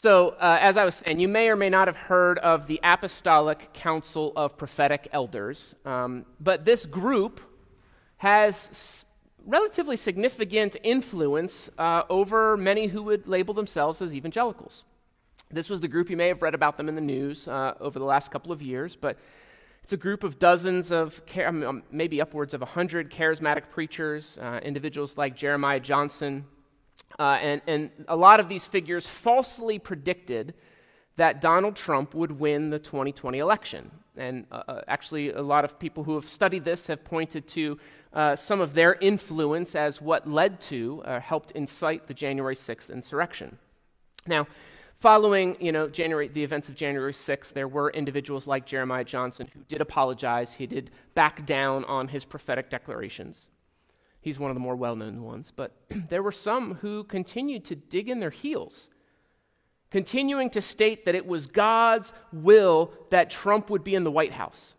So, uh, as I was saying, you may or may not have heard of the Apostolic Council of Prophetic Elders, um, but this group has s- relatively significant influence uh, over many who would label themselves as evangelicals. This was the group, you may have read about them in the news uh, over the last couple of years, but it's a group of dozens of, um, maybe upwards of 100 charismatic preachers, uh, individuals like Jeremiah Johnson, uh, and, and a lot of these figures falsely predicted that Donald Trump would win the 2020 election. And uh, uh, actually, a lot of people who have studied this have pointed to uh, some of their influence as what led to, uh, helped incite the January 6th insurrection. Now, following you know, January, the events of January 6th, there were individuals like Jeremiah Johnson who did apologize. He did back down on his prophetic declarations. He's one of the more well known ones. But there were some who continued to dig in their heels, continuing to state that it was God's will that Trump would be in the White House,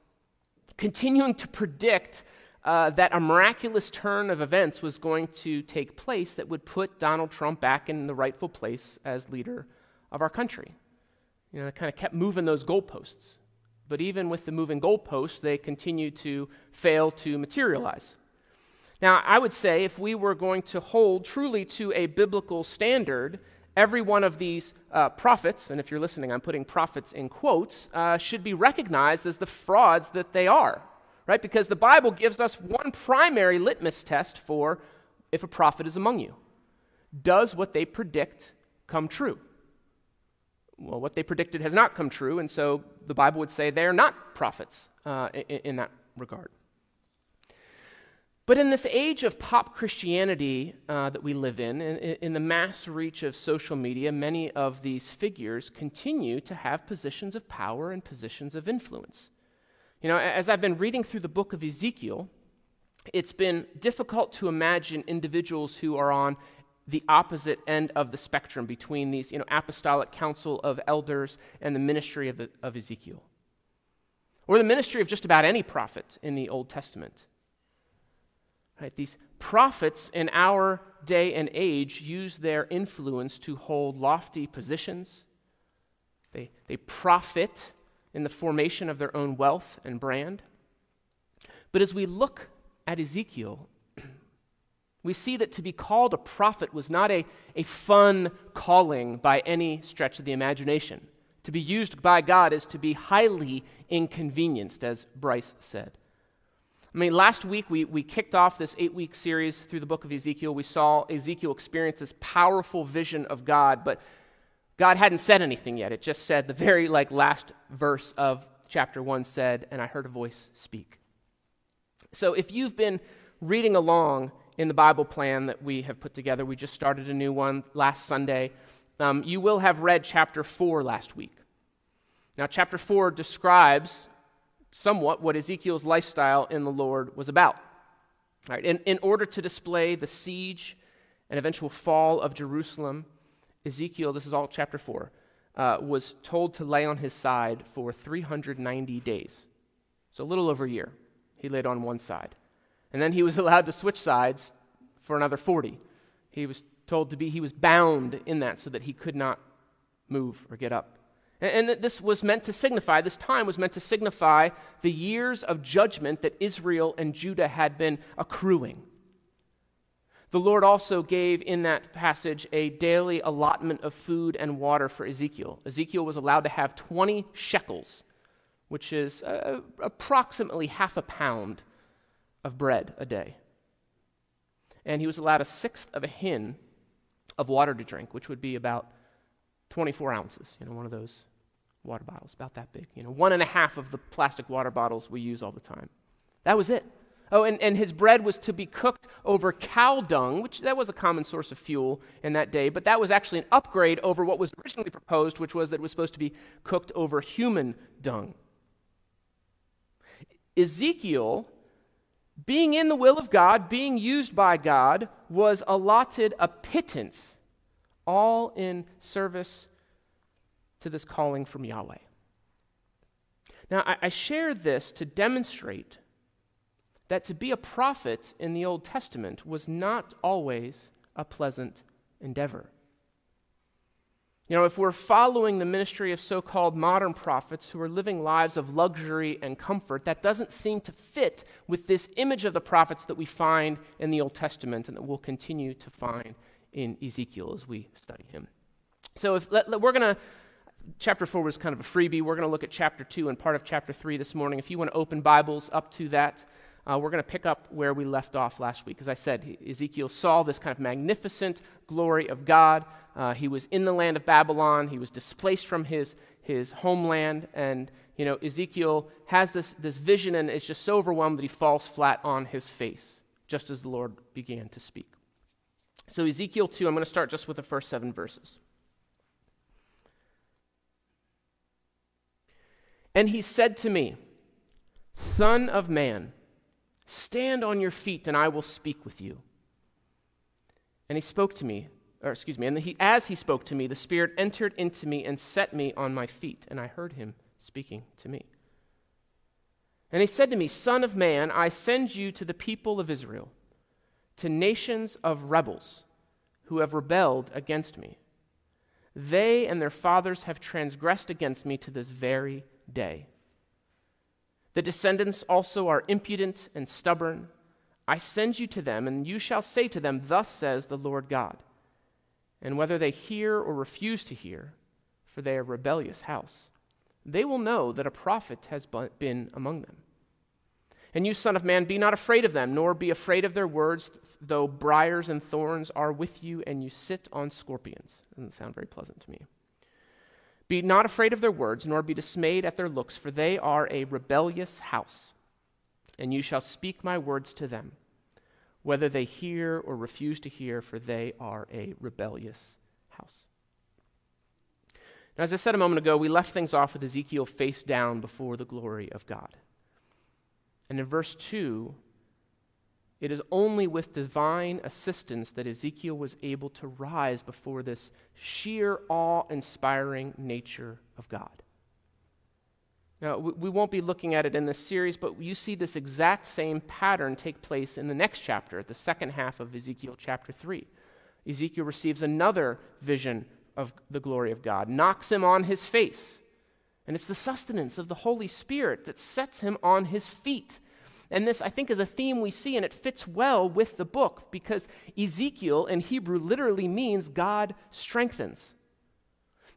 continuing to predict uh, that a miraculous turn of events was going to take place that would put Donald Trump back in the rightful place as leader of our country. You know, they kind of kept moving those goalposts. But even with the moving goalposts, they continued to fail to materialize. Now, I would say if we were going to hold truly to a biblical standard, every one of these uh, prophets, and if you're listening, I'm putting prophets in quotes, uh, should be recognized as the frauds that they are, right? Because the Bible gives us one primary litmus test for if a prophet is among you. Does what they predict come true? Well, what they predicted has not come true, and so the Bible would say they are not prophets uh, in, in that regard. But in this age of pop Christianity uh, that we live in, in, in, the mass reach of social media, many of these figures continue to have positions of power and positions of influence. You know, as I've been reading through the book of Ezekiel, it's been difficult to imagine individuals who are on the opposite end of the spectrum between these, you know, apostolic council of elders and the ministry of, of Ezekiel, or the ministry of just about any prophet in the Old Testament. Right? These prophets in our day and age use their influence to hold lofty positions. They, they profit in the formation of their own wealth and brand. But as we look at Ezekiel, we see that to be called a prophet was not a, a fun calling by any stretch of the imagination. To be used by God is to be highly inconvenienced, as Bryce said. I mean, last week we, we kicked off this eight week series through the book of Ezekiel. We saw Ezekiel experience this powerful vision of God, but God hadn't said anything yet. It just said the very like last verse of chapter 1 said, and I heard a voice speak. So if you've been reading along in the Bible plan that we have put together, we just started a new one last Sunday. Um, you will have read chapter 4 last week. Now, chapter 4 describes somewhat what Ezekiel's lifestyle in the Lord was about. Right? In, in order to display the siege and eventual fall of Jerusalem, Ezekiel, this is all chapter 4, uh, was told to lay on his side for 390 days. So a little over a year. He laid on one side. And then he was allowed to switch sides for another 40. He was told to be, he was bound in that so that he could not move or get up. And, this was meant to signify, this time was meant to signify the years of judgment that Israel and Judah had been accruing. The Lord also gave in that passage a daily allotment of food and water for Ezekiel. Ezekiel was allowed to have 20 shekels, which is uh, approximately half a pound of bread a day. And he was allowed a sixth of a hin of water to drink, which would be about 24 ounces, you know, one of those water bottles, about that big. You know, one and a half of the plastic water bottles we use all the time. That was it. Oh, and, and his bread was to be cooked over cow dung, which that was a common source of fuel in that day, but that was actually an upgrade over what was originally proposed, which was that it was supposed to be cooked over human dung. Ezekiel, being in the will of God, being used by God, was allotted a pittance, all in service to this calling from Yahweh. Now, I, I share this to demonstrate that to be a prophet in the Old Testament was not always a pleasant endeavor. You know, if we're following the ministry of so called modern prophets who are living lives of luxury and comfort, that doesn't seem to fit with this image of the prophets that we find in the Old Testament and that we'll continue to find in Ezekiel as we study him. So if, let, let, we're going to, chapter 4 was kind of a freebie. We're going to look at chapter 2 and part of chapter 3 this morning. If you want to open Bibles up to that, uh, we're going to pick up where we left off last week. As I said, Ezekiel saw this kind of magnificent glory of God. Uh, he was in the land of Babylon. He was displaced from his, his homeland. And, you know, Ezekiel has this, this vision and is just so overwhelmed that he falls flat on his face, just as the Lord began to speak. So, Ezekiel 2, I'm going to start just with the first seven verses. And he said to me, Son of man, Stand on your feet, and I will speak with you. And he spoke to me, or excuse me, and he, as he spoke to me, the Spirit entered into me and set me on my feet, and I heard him speaking to me. And he said to me, Son of man, I send you to the people of Israel, to nations of rebels who have rebelled against me. They and their fathers have transgressed against me to this very day. The descendants also are impudent and stubborn. I send you to them, and you shall say to them, Thus says the Lord God. And whether they hear or refuse to hear, for they are a rebellious house, they will know that a prophet has been among them. And you, Son of Man, be not afraid of them, nor be afraid of their words, though briars and thorns are with you, and you sit on scorpions. Doesn't sound very pleasant to me. Be not afraid of their words, nor be dismayed at their looks, for they are a rebellious house. And you shall speak my words to them, whether they hear or refuse to hear, for they are a rebellious house. Now, as I said a moment ago, we left things off with Ezekiel face down before the glory of God. And in verse 2, it is only with divine assistance that Ezekiel was able to rise before this sheer awe inspiring nature of God. Now, we won't be looking at it in this series, but you see this exact same pattern take place in the next chapter, the second half of Ezekiel chapter 3. Ezekiel receives another vision of the glory of God, knocks him on his face. And it's the sustenance of the Holy Spirit that sets him on his feet and this, I think, is a theme we see, and it fits well with the book because Ezekiel in Hebrew literally means God strengthens.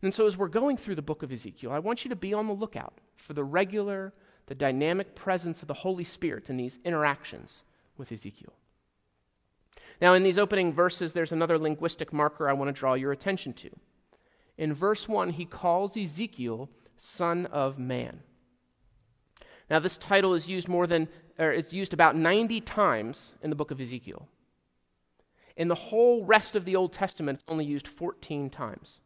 And so, as we're going through the book of Ezekiel, I want you to be on the lookout for the regular, the dynamic presence of the Holy Spirit in these interactions with Ezekiel. Now, in these opening verses, there's another linguistic marker I want to draw your attention to. In verse 1, he calls Ezekiel son of man. Now, this title is used more than or is used about 90 times in the book of Ezekiel. In the whole rest of the Old Testament, it's only used 14 times.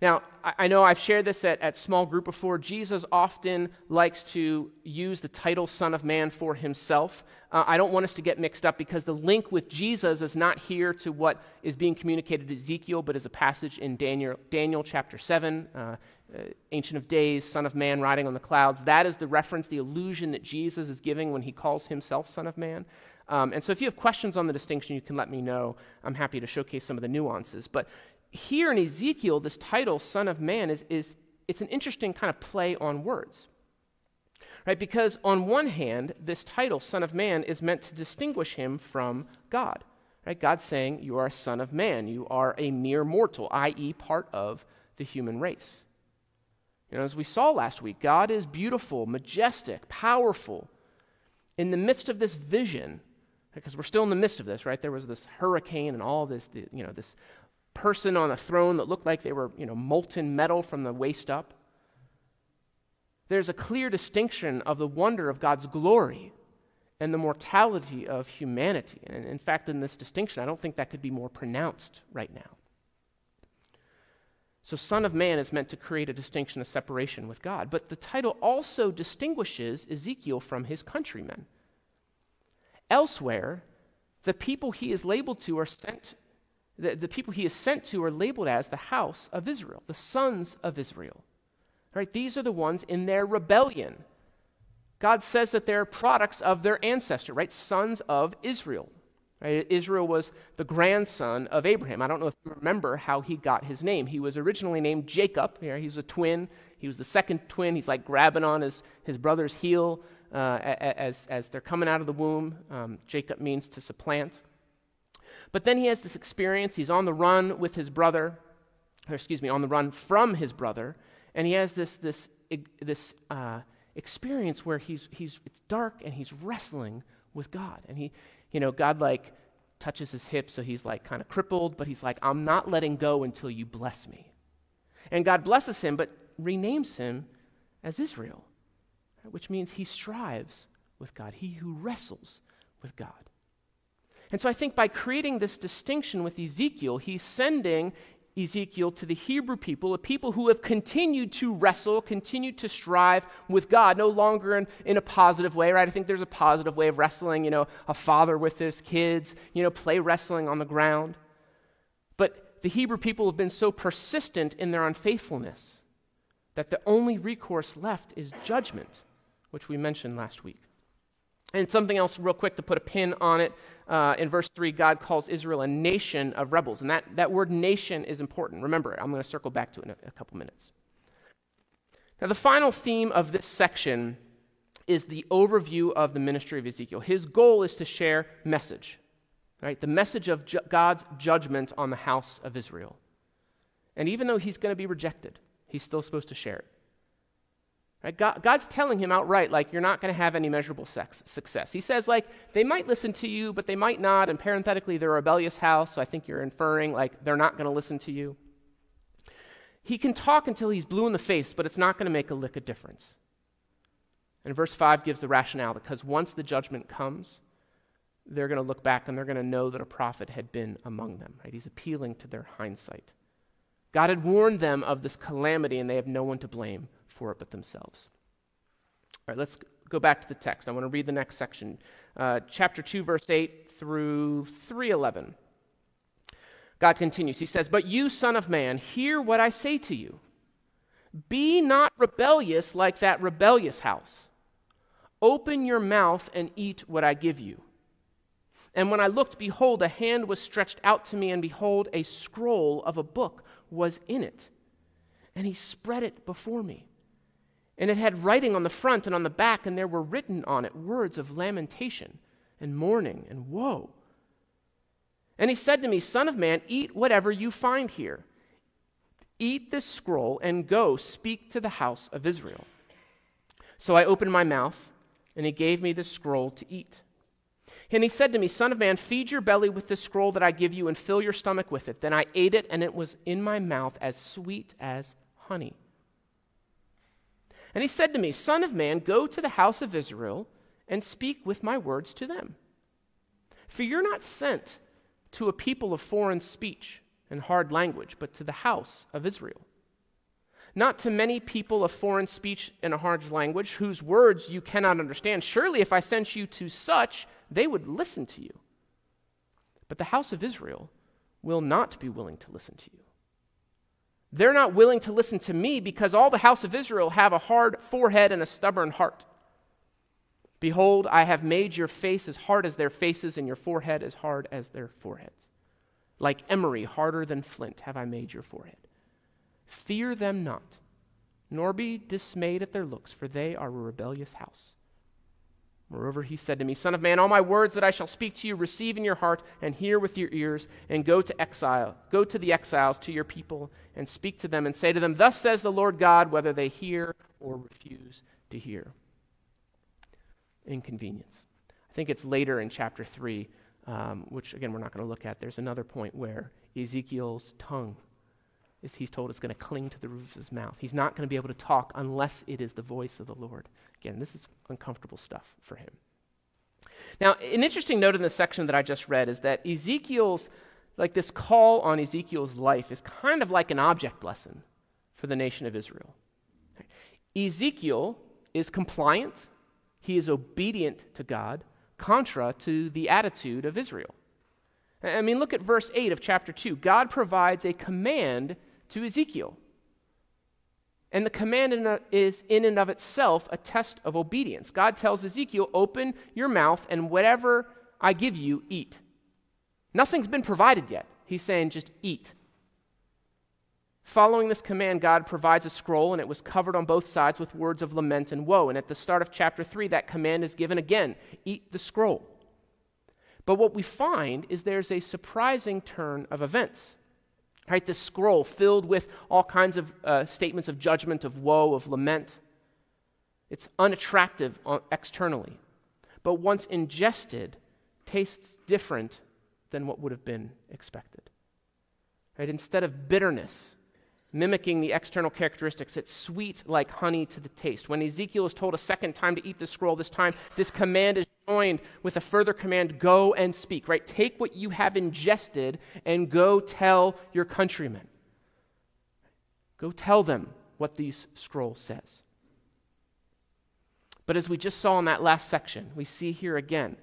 Now, I know I've shared this at, at small group before. Jesus often likes to use the title Son of Man for himself. Uh, I don't want us to get mixed up because the link with Jesus is not here to what is being communicated to Ezekiel, but is a passage in Daniel, Daniel chapter 7. Uh, uh, Ancient of Days, Son of Man riding on the clouds. That is the reference, the illusion that Jesus is giving when he calls himself Son of Man. Um, and so if you have questions on the distinction, you can let me know. I'm happy to showcase some of the nuances. But here in Ezekiel, this title, Son of Man, is, is it's an interesting kind of play on words. Right? Because on one hand, this title, Son of Man, is meant to distinguish him from God. Right? God's saying, You are a son of man. You are a mere mortal, i.e., part of the human race. You know, as we saw last week, God is beautiful, majestic, powerful. In the midst of this vision, because we're still in the midst of this, right? There was this hurricane and all this, you know, this person on a throne that looked like they were, you know, molten metal from the waist up. There's a clear distinction of the wonder of God's glory and the mortality of humanity. And in fact, in this distinction, I don't think that could be more pronounced right now. So, Son of Man is meant to create a distinction, a separation with God. But the title also distinguishes Ezekiel from his countrymen. Elsewhere, the people he is labeled to are sent, the, the people he is sent to are labeled as the house of Israel, the sons of Israel. Right? These are the ones in their rebellion. God says that they're products of their ancestor, right? Sons of Israel. Right? Israel was the grandson of Abraham. I don't know if you remember how he got his name. He was originally named Jacob. Yeah, he's a twin. He was the second twin. He's like grabbing on his, his brother's heel uh, as, as they're coming out of the womb. Um, Jacob means to supplant. But then he has this experience. He's on the run with his brother, or excuse me, on the run from his brother. And he has this, this, this uh, experience where he's, he's, it's dark and he's wrestling with God. And he, you know, God like touches his hip, so he's like kind of crippled, but he's like, I'm not letting go until you bless me. And God blesses him, but renames him as Israel, which means he strives with God, he who wrestles with God. And so I think by creating this distinction with Ezekiel, he's sending Ezekiel to the Hebrew people, a people who have continued to wrestle, continued to strive with God, no longer in, in a positive way, right? I think there's a positive way of wrestling, you know, a father with his kids, you know, play wrestling on the ground. But the Hebrew people have been so persistent in their unfaithfulness that the only recourse left is judgment, which we mentioned last week. And something else, real quick, to put a pin on it. Uh, in verse 3, God calls Israel a nation of rebels. And that, that word nation is important. Remember, I'm going to circle back to it in a, a couple minutes. Now, the final theme of this section is the overview of the ministry of Ezekiel. His goal is to share message, right? The message of ju- God's judgment on the house of Israel. And even though he's going to be rejected, he's still supposed to share it. Right? God, God's telling him outright, like, you're not going to have any measurable sex, success. He says, like, they might listen to you, but they might not. And parenthetically, they're a rebellious house, so I think you're inferring, like, they're not going to listen to you. He can talk until he's blue in the face, but it's not going to make a lick of difference. And verse 5 gives the rationale because once the judgment comes, they're going to look back and they're going to know that a prophet had been among them. Right? He's appealing to their hindsight. God had warned them of this calamity, and they have no one to blame for it but themselves. All right, let's go back to the text. I want to read the next section. Uh, chapter 2, verse 8 through 311. God continues. He says, But you, son of man, hear what I say to you. Be not rebellious like that rebellious house. Open your mouth and eat what I give you. And when I looked, behold, a hand was stretched out to me, and behold, a scroll of a book was in it. And he spread it before me. And it had writing on the front and on the back, and there were written on it words of lamentation and mourning and woe. And he said to me, Son of man, eat whatever you find here. Eat this scroll and go speak to the house of Israel. So I opened my mouth, and he gave me the scroll to eat. And he said to me, Son of man, feed your belly with this scroll that I give you and fill your stomach with it. Then I ate it, and it was in my mouth as sweet as honey. And he said to me, Son of man, go to the house of Israel and speak with my words to them. For you're not sent to a people of foreign speech and hard language, but to the house of Israel. Not to many people of foreign speech and a hard language whose words you cannot understand. Surely, if I sent you to such, they would listen to you. But the house of Israel will not be willing to listen to you. They're not willing to listen to me because all the house of Israel have a hard forehead and a stubborn heart. Behold, I have made your face as hard as their faces, and your forehead as hard as their foreheads. Like emery, harder than flint, have I made your forehead. Fear them not, nor be dismayed at their looks, for they are a rebellious house. Moreover, he said to me, Son of man, all my words that I shall speak to you, receive in your heart and hear with your ears, and go to exile, go to the exiles, to your people, and speak to them, and say to them, Thus says the Lord God, whether they hear or refuse to hear. Inconvenience. I think it's later in chapter 3, um, which again we're not going to look at. There's another point where Ezekiel's tongue is he's told it's going to cling to the roof of his mouth. He's not going to be able to talk unless it is the voice of the Lord. Again, this is uncomfortable stuff for him. Now, an interesting note in the section that I just read is that Ezekiel's, like this call on Ezekiel's life, is kind of like an object lesson for the nation of Israel. Ezekiel is compliant, he is obedient to God, contra to the attitude of Israel. I mean, look at verse 8 of chapter 2. God provides a command to Ezekiel. And the command is in and of itself a test of obedience. God tells Ezekiel, Open your mouth, and whatever I give you, eat. Nothing's been provided yet. He's saying, just eat. Following this command, God provides a scroll, and it was covered on both sides with words of lament and woe. And at the start of chapter 3, that command is given again eat the scroll. But what we find is there's a surprising turn of events. Right, this scroll filled with all kinds of uh, statements of judgment, of woe, of lament. It's unattractive externally, but once ingested, tastes different than what would have been expected. Right? Instead of bitterness, mimicking the external characteristics, it's sweet like honey to the taste. When Ezekiel is told a second time to eat the scroll, this time this command is joined with a further command go and speak, right? Take what you have ingested and go tell your countrymen. Go tell them what these scroll says. But as we just saw in that last section, we see here again,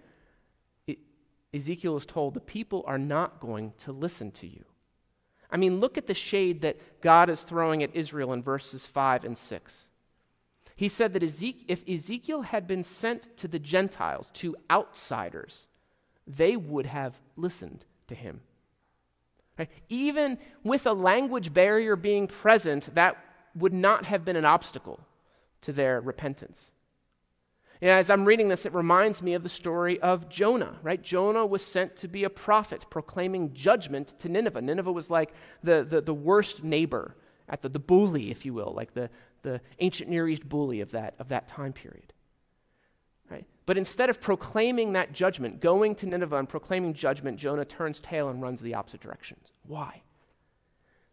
Ezekiel is told the people are not going to listen to you. I mean, look at the shade that God is throwing at Israel in verses 5 and 6. He said that if Ezekiel had been sent to the Gentiles, to outsiders, they would have listened to him. Right? Even with a language barrier being present, that would not have been an obstacle to their repentance. And as I'm reading this, it reminds me of the story of Jonah, right? Jonah was sent to be a prophet proclaiming judgment to Nineveh. Nineveh was like the, the, the worst neighbor, at the, the bully, if you will, like the, the ancient Near East bully of that, of that time period. Right? But instead of proclaiming that judgment, going to Nineveh and proclaiming judgment, Jonah turns tail and runs the opposite direction. Why?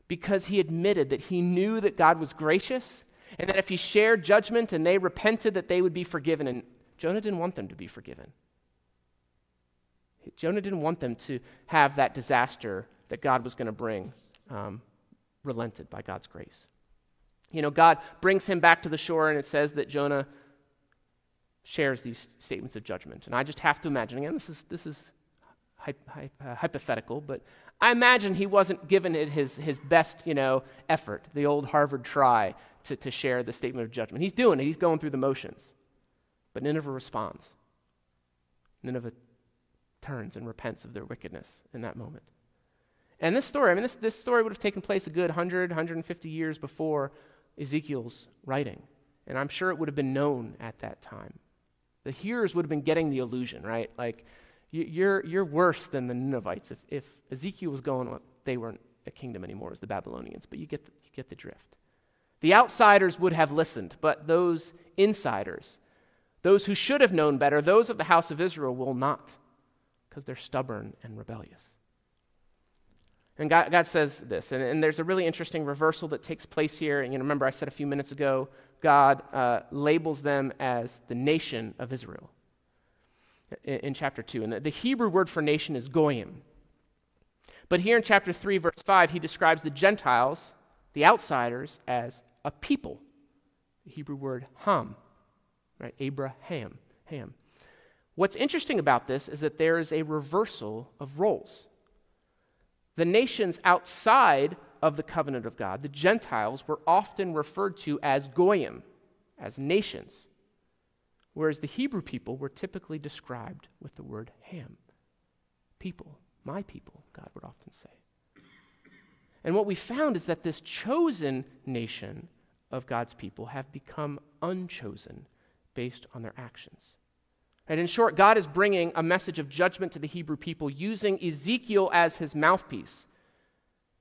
Because he admitted that he knew that God was gracious and that if he shared judgment and they repented, that they would be forgiven. And Jonah didn't want them to be forgiven. Jonah didn't want them to have that disaster that God was going to bring um, relented by God's grace. You know, God brings him back to the shore, and it says that Jonah shares these statements of judgment. And I just have to imagine, again, this is, this is hy- hy- uh, hypothetical, but I imagine he wasn't given it his, his best, you know, effort, the old Harvard try to, to share the statement of judgment. He's doing it, he's going through the motions. But Nineveh responds. Nineveh turns and repents of their wickedness in that moment. And this story, I mean, this, this story would have taken place a good 100, 150 years before Ezekiel's writing. And I'm sure it would have been known at that time. The hearers would have been getting the illusion, right? Like, you're, you're worse than the Ninevites. If, if Ezekiel was going, well, they weren't a kingdom anymore as the Babylonians, but you get the, you get the drift. The outsiders would have listened, but those insiders, those who should have known better, those of the house of Israel will not, because they're stubborn and rebellious. And God, God says this, and, and, there's a really interesting reversal that takes place here. And you know, remember, I said a few minutes ago, God uh, labels them as the nation of Israel in, in chapter 2. And the, the, Hebrew word for nation is goyim. But here in chapter 3, verse 5, he describes the Gentiles, the outsiders, as a people. The Hebrew word ham, right? Abraham, Ham. What's interesting about this is that there is a reversal of roles. The nations outside of the covenant of God, the Gentiles, were often referred to as goyim, as nations, whereas the Hebrew people were typically described with the word ham, people, my people, God would often say. And what we found is that this chosen nation of God's people have become unchosen based on their actions. And in short, God is bringing a message of judgment to the Hebrew people using Ezekiel as his mouthpiece.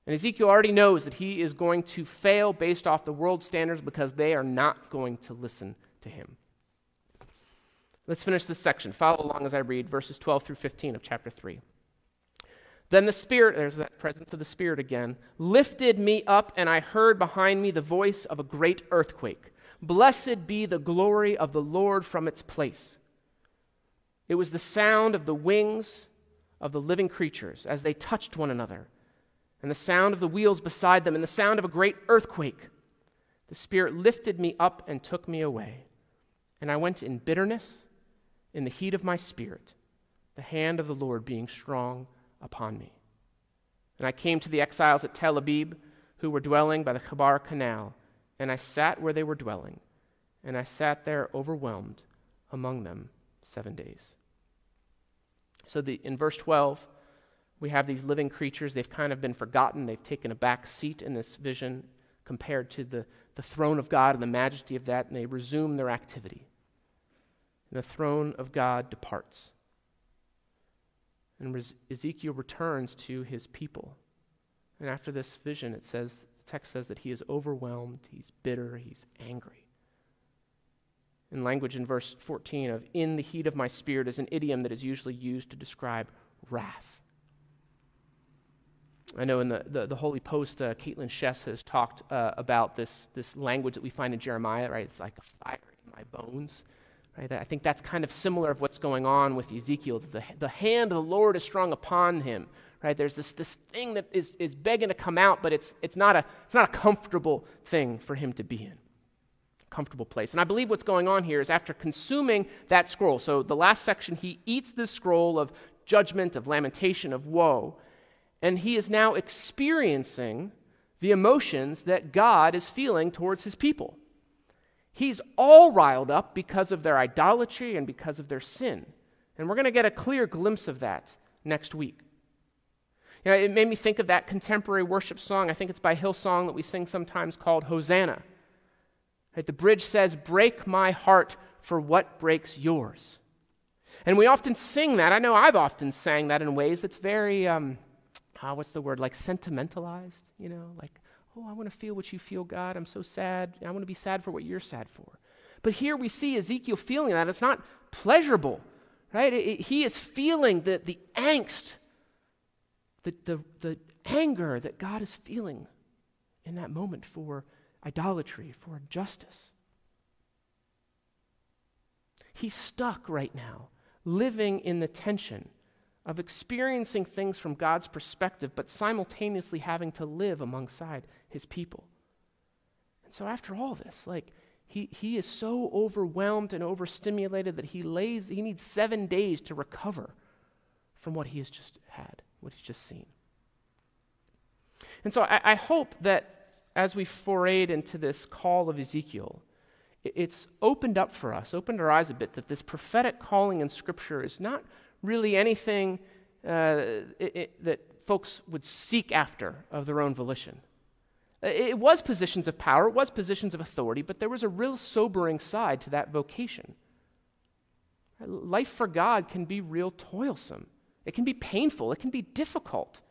And Ezekiel already knows that he is going to fail based off the world standards because they are not going to listen to him. Let's finish this section. Follow along as I read verses 12 through 15 of chapter 3. Then the Spirit, there's that presence of the Spirit again, lifted me up, and I heard behind me the voice of a great earthquake. Blessed be the glory of the Lord from its place. It was the sound of the wings of the living creatures as they touched one another, and the sound of the wheels beside them, and the sound of a great earthquake. The Spirit lifted me up and took me away. And I went in bitterness, in the heat of my spirit, the hand of the Lord being strong upon me. And I came to the exiles at Tel Abib, who were dwelling by the Chebar Canal, and I sat where they were dwelling, and I sat there overwhelmed among them seven days. So the, in verse 12, we have these living creatures. They've kind of been forgotten. They've taken a back seat in this vision compared to the, the throne of God and the majesty of that, and they resume their activity. And the throne of God departs. And Ezekiel returns to his people. And after this vision, it says, the text says that he is overwhelmed, he's bitter, he's angry. In language in verse 14 of in the heat of my spirit is an idiom that is usually used to describe wrath. I know in the, the, the Holy Post, uh, Kaitlyn Schiess has talked uh, about this, this language that we find in Jeremiah, right? It's like a fire in my bones. Right? I think that's kind of similar of what's going on with Ezekiel. The, the hand of the Lord is strong upon him. Right? There's this, this thing that is, is begging to come out, but it's, it's, not a, it's not a comfortable thing for him to be in. Comfortable place. And I believe what's going on here is after consuming that scroll, so the last section, he eats this scroll of judgment, of lamentation, of woe, and he is now experiencing the emotions that God is feeling towards his people. He's all riled up because of their idolatry and because of their sin. And we're going to get a clear glimpse of that next week. You know, it made me think of that contemporary worship song. I think it's by Hillsong that we sing sometimes called Hosanna. Right, the bridge says, Break my heart for what breaks yours. And we often sing that. I know I've often sang that in ways that's very, um, uh, what's the word, like sentimentalized, you know, like, Oh, I want to feel what you feel, God. I'm so sad. I want to be sad for what you're sad for. But here we see Ezekiel feeling that. It's not pleasurable, right? It, it, he is feeling the, the angst, the, the, the anger that God is feeling in that moment for idolatry, for justice. He's stuck right now, living in the tension of experiencing things from God's perspective, but simultaneously having to live alongside his people. And so, after all this, like, he, he is so overwhelmed and overstimulated that he lays, he needs seven days to recover from what he has just had, what he's just seen. And so I, I hope that as we forayed into this call of Ezekiel, it's opened up for us, opened our eyes a bit, that this prophetic calling in Scripture is not really anything uh, it, it, that folks would seek after of their own volition. It was positions of power, it was positions of authority, but there was a real sobering side to that vocation. Life for God can be real toilsome, it can be painful, it can be difficult.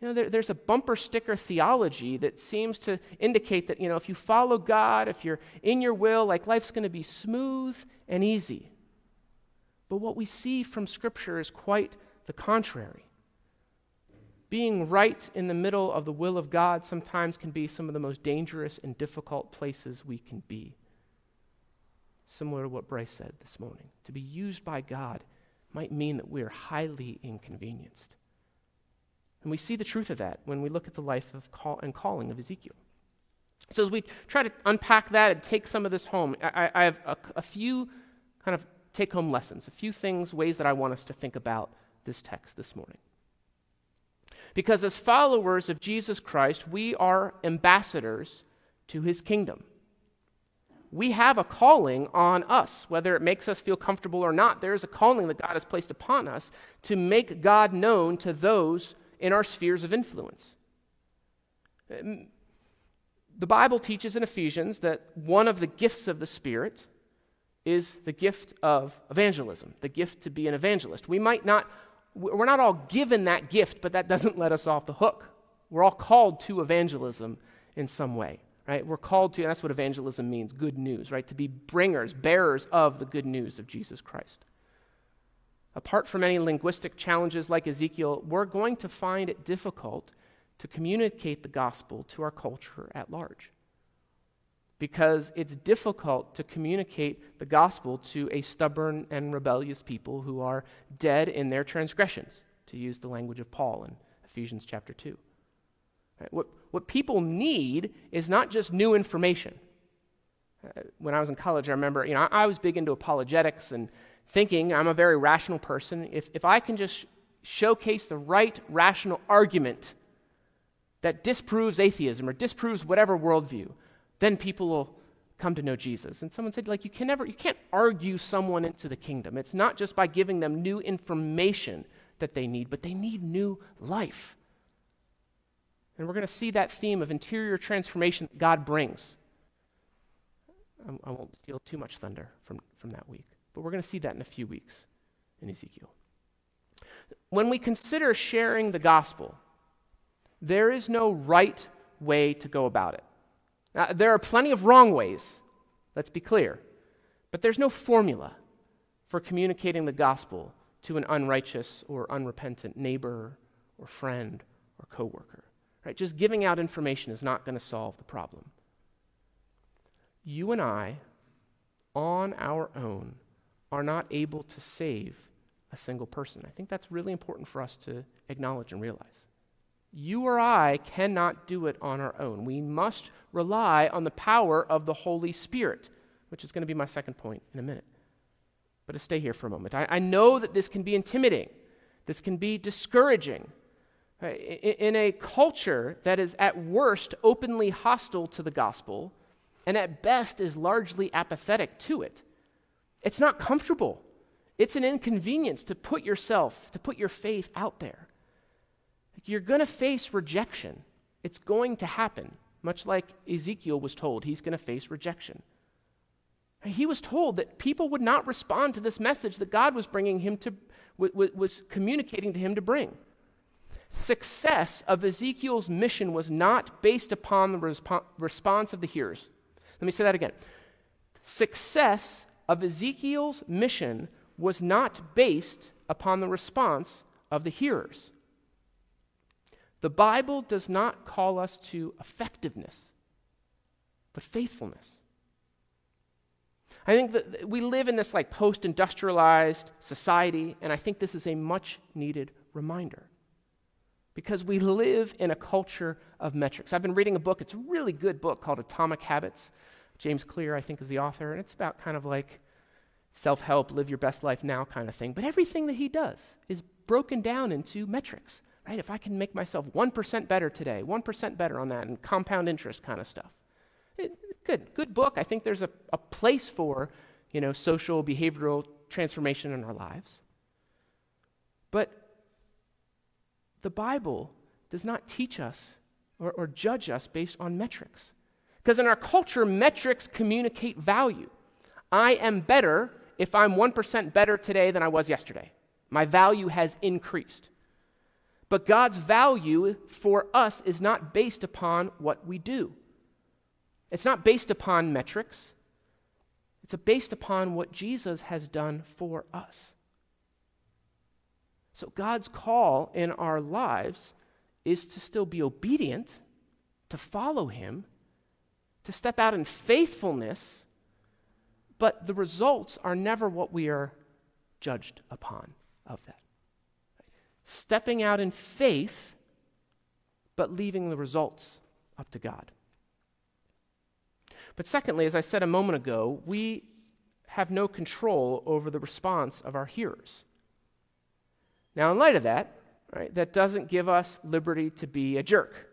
You know, there, there's a bumper sticker theology that seems to indicate that, you know, if you follow God, if you're in your will, like life's going to be smooth and easy. But what we see from Scripture is quite the contrary. Being right in the middle of the will of God sometimes can be some of the most dangerous and difficult places we can be. Similar to what Bryce said this morning. To be used by God might mean that we are highly inconvenienced. And we see the truth of that when we look at the life of call and calling of Ezekiel. So, as we try to unpack that and take some of this home, I, I have a, a few kind of take home lessons, a few things, ways that I want us to think about this text this morning. Because as followers of Jesus Christ, we are ambassadors to his kingdom. We have a calling on us, whether it makes us feel comfortable or not. There is a calling that God has placed upon us to make God known to those in our spheres of influence. Um, the Bible teaches in Ephesians that one of the gifts of the Spirit is the gift of evangelism, the gift to be an evangelist. We might not, we're not all given that gift, but that doesn't let us off the hook. We're all called to evangelism in some way, right? We're called to, and that's what evangelism means good news, right? To be bringers, bearers of the good news of Jesus Christ. Apart from any linguistic challenges like Ezekiel, we're going to find it difficult to communicate the gospel to our culture at large because it's difficult to communicate the gospel to a stubborn and rebellious people who are dead in their transgressions, to use the language of Paul in Ephesians chapter 2. Right? What, what people need is not just new information. Uh, when I was in college, I remember, you know, I, I, was big into apologetics and thinking, I'm a very rational person. If, if I can just showcase the right rational argument that disproves atheism or disproves whatever worldview, then people will come to know Jesus. And someone said, like, you can never, you can't argue someone into the kingdom. It's not just by giving them new information that they need, but they need new life. And we're going to see that theme of interior transformation that God brings. I won't steal too much thunder from, from that week, but we're going to see that in a few weeks in Ezekiel. When we consider sharing the gospel, there is no right way to go about it. Now, there are plenty of wrong ways, let's be clear, but there's no formula for communicating the gospel to an unrighteous or unrepentant neighbor or friend or coworker. Right? Just giving out information is not going to solve the problem. You and I, on our own, are not able to save a single person. I think that's really important for us to acknowledge and realize. You or I cannot do it on our own. We must rely on the power of the Holy Spirit, which is going to be my second point in a minute. But to stay here for a moment, I, I know that this can be intimidating, this can be discouraging. In a culture that is at worst openly hostile to the gospel, and at best is largely apathetic to it, it's not comfortable. It's an inconvenience to put yourself, to put your faith out there. You're going to face rejection. It's going to happen, much like Ezekiel was told he's going to face rejection. He was told that people would not respond to this message that God was bringing him to, was communicating to him to bring. Success of Ezekiel's mission was not based upon the resp- response of the hearers. Let me say that again. Success of Ezekiel's mission was not based upon the response of the hearers. The Bible does not call us to effectiveness, but faithfulness. I think that we live in this like post industrialized society, and I think this is a much needed reminder. Because we live in a culture of metrics. I've been reading a book, it's a really good book called Atomic Habits. James Clear, I think, is the author, and it's about kind of like self help, live your best life now kind of thing. But everything that he does is broken down into metrics, right? If I can make myself 1% better today, 1% better on that, and compound interest kind of stuff. It, good, good book. I think there's a, a place for, you know, social, behavioral transformation in our lives. But the Bible does not teach us or, or judge us based on metrics. Because in our culture, metrics communicate value. I am better if I'm 1% better today than I was yesterday. My value has increased. But God's value for us is not based upon what we do. It's not based upon metrics. It's based upon what Jesus has done for us. So God's call in our lives is to still be obedient, to follow Him, to step out in faithfulness but the results are never what we are judged upon of that. Stepping out in faith, but leaving the results up to God. But secondly, as I said a moment ago, we have no control over the response of our hearers. Now, in light of that, right, that doesn't give us liberty to be a jerk.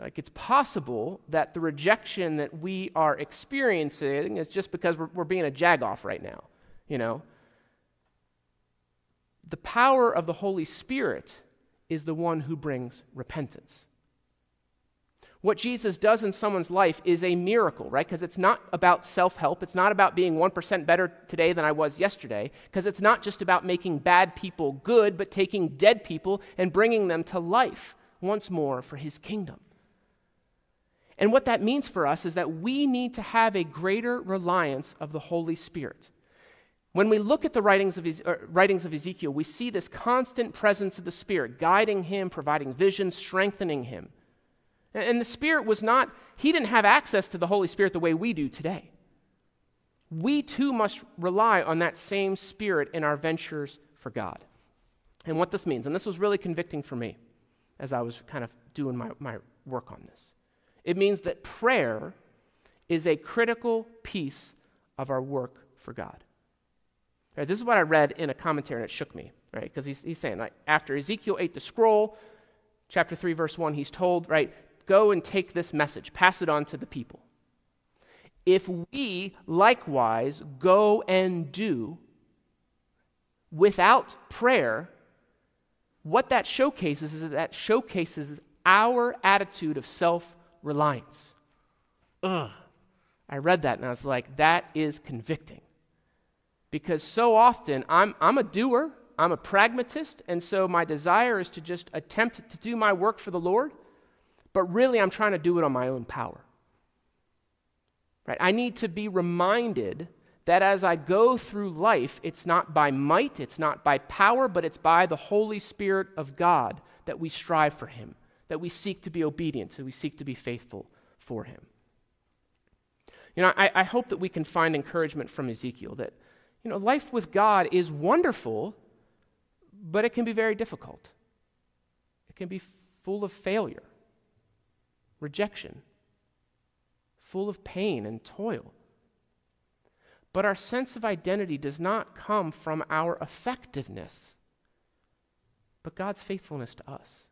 Like it's possible that the rejection that we are experiencing is just because we're, we're being a jagoff right now, you know. The power of the Holy Spirit is the one who brings repentance. What Jesus does in someone's life is a miracle, right? Because it's not about self help. It's not about being 1% better today than I was yesterday. Because it's not just about making bad people good, but taking dead people and bringing them to life once more for his kingdom. And what that means for us is that we need to have a greater reliance of the Holy Spirit. When we look at the writings of, uh, writings of Ezekiel, we see this constant presence of the Spirit guiding him, providing vision, strengthening him. And, and the Spirit was not, he didn't have access to the Holy Spirit the way we do today. We too must rely on that same Spirit in our ventures for God. And what this means, and this was really convicting for me as I was kind of doing my, my work on this. It means that prayer is a critical piece of our work for God. Right, this is what I read in a commentary, and it shook me, right? Because he's, he's saying, like, after Ezekiel ate the scroll, chapter 3, verse 1, he's told, right, go and take this message, pass it on to the people. If we likewise go and do without prayer, what that showcases is that, that showcases our attitude of self reliance. Ugh. I read that and I was like, that is convicting. Because so often I'm, I'm a doer, I'm a pragmatist, and so my desire is to just attempt to do my work for the Lord, but really I'm trying to do it on my own power. Right? I need to be reminded that as I go through life, it's not by might, it's not by power, but it's by the Holy Spirit of God that we strive for Him, that we seek to be obedient, that we seek to be faithful for Him. You know, I, I hope that we can find encouragement from Ezekiel that, you know, life with God is wonderful, but it can be very difficult. It can be full of failure, rejection, full of pain and toil. But our sense of identity does not come from our effectiveness, but God's faithfulness to us.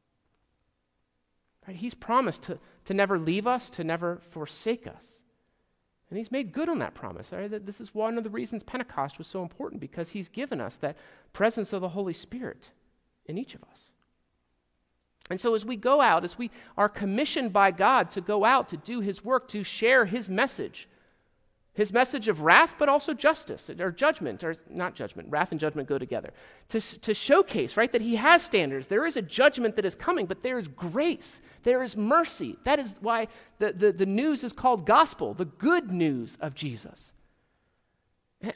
Right? He's promised to, to never leave us, to never forsake us. And he's made good on that promise. Right? This is one of the reasons Pentecost was so important because he's given us that presence of the Holy Spirit in each of us. And so, as we go out, as we are commissioned by God to go out to do his work, to share his message, his message of wrath, but also justice or judgment, or not judgment, wrath and judgment go together. To, to showcase, right, that he has standards. There is a judgment that is coming, but there is grace, there is mercy. That is why the, the, the news is called gospel, the good news of Jesus.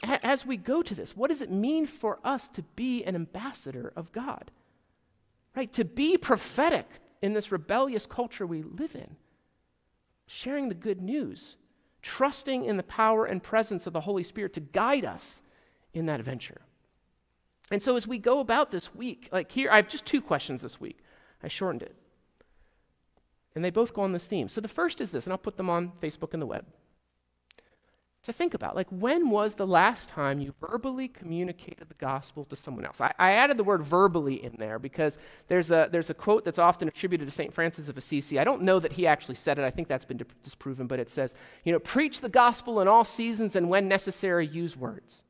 As we go to this, what does it mean for us to be an ambassador of God? Right? To be prophetic in this rebellious culture we live in, sharing the good news trusting in the power and presence of the Holy Spirit to guide us in that adventure. And so, as we go about this week, like here, I have just two questions this week. I shortened it. And they both go on this theme. So, the first is this, and I'll put them on Facebook and the web to think about. Like, when was the last time you verbally communicated the gospel to someone else? I, I, added the word verbally in there because there's a, there's a quote that's often attributed to St. Francis of Assisi. I don't know that he actually said it, I think that's been disproven, but it says, you know, preach the gospel in all seasons and when necessary, use words.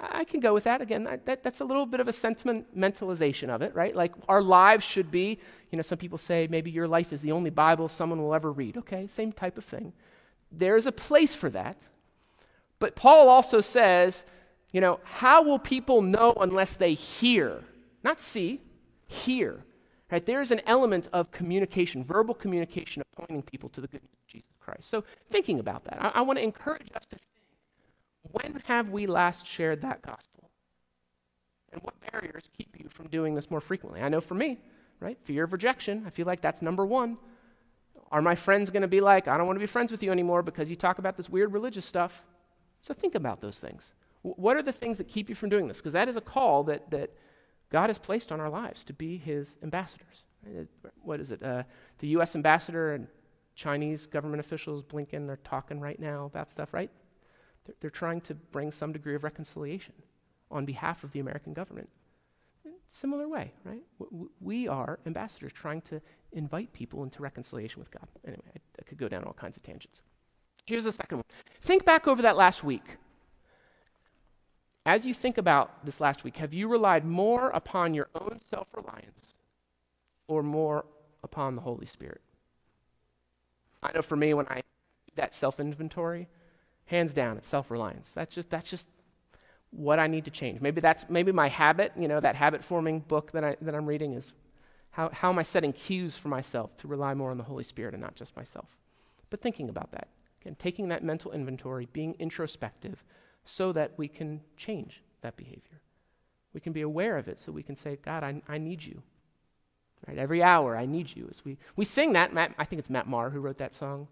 I, can go with that. Again, that, that's a little bit of a sentimentalization of it, right? Like, our lives should be, you know, some people say maybe your life is the only Bible someone will ever read. Okay, same type of thing there's a place for that. But Paul also says, you know, how will people know unless they hear? Not see, hear. Right? There's an element of communication, verbal communication of pointing people to the good news of Jesus Christ. So thinking about that, I, I want to encourage us to think, when have we last shared that gospel? And what barriers keep you from doing this more frequently? I know for me, right? Fear of rejection. I feel like that's number one. Are my friends going to be like, I don't want to be friends with you anymore because you talk about this weird religious stuff? So think about those things. W- what are the things that keep you from doing this? Because that is a call that, that God has placed on our lives to be his ambassadors. What is it? Uh, the U.S. ambassador and Chinese government officials, Blinken, are talking right now about stuff, right? They're, they're trying to bring some degree of reconciliation on behalf of the American government. Similar way, right? We are ambassadors trying to invite people into reconciliation with God. Anyway, I, I could go down all kinds of tangents. Here's the second one. Think back over that last week. As you think about this last week, have you relied more upon your own self reliance or more upon the Holy Spirit? I know for me, when I do that self inventory, hands down, it's self reliance. That's just, that's just what I need to change. Maybe that's maybe my habit, you know, that habit forming book that, I, that I'm reading is how, how am I setting cues for myself to rely more on the Holy Spirit and not just myself? But thinking about that, again, taking that mental inventory, being introspective so that we can change that behavior. We can be aware of it so we can say, God, I, I need you. Right? Every hour, I need you. As we, we sing that, Matt, I think it's Matt Maher who wrote that song.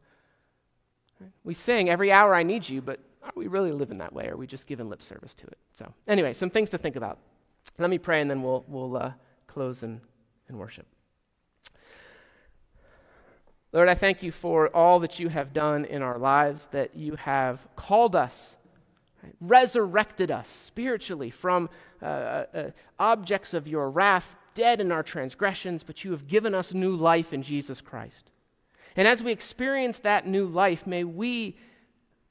Right? We sing, Every hour I need you, but are we really living that way? Or are we just giving lip service to it? So, anyway, some things to think about. Let me pray and then we'll, we'll uh, close and and worship. Lord, I thank you for all that you have done in our lives, that you have called us, right, resurrected us spiritually from uh, uh, uh, objects of your wrath, dead in our transgressions, but you have given us new life in Jesus Christ. And as we experience that new life, may we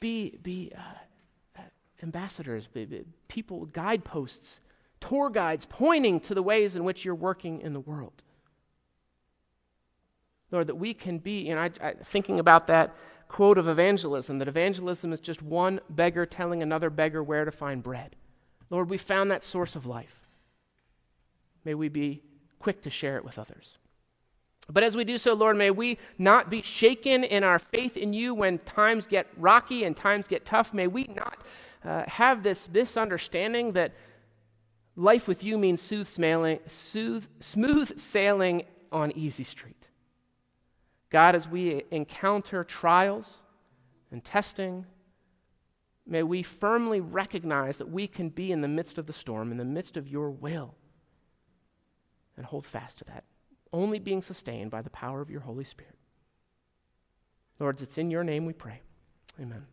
be, be uh, ambassadors, be, be people, guideposts tour guides pointing to the ways in which you're working in the world. Lord, that we can be, and I, I, thinking about that quote of evangelism, that evangelism is just one beggar telling another beggar where to find bread. Lord, we found that source of life. May we be quick to share it with others. But as we do so, Lord, may we not be shaken in our faith in you when times get rocky and times get tough. May we not uh, have this, this understanding that life with you means smooth sailing, smooth sailing on easy street. God, as we encounter trials and testing, may we firmly recognize that we can be in the midst of the storm, in the midst of your will, and hold fast to that only being sustained by the power of your Holy Spirit. Lord, it's in your name we pray. Amen.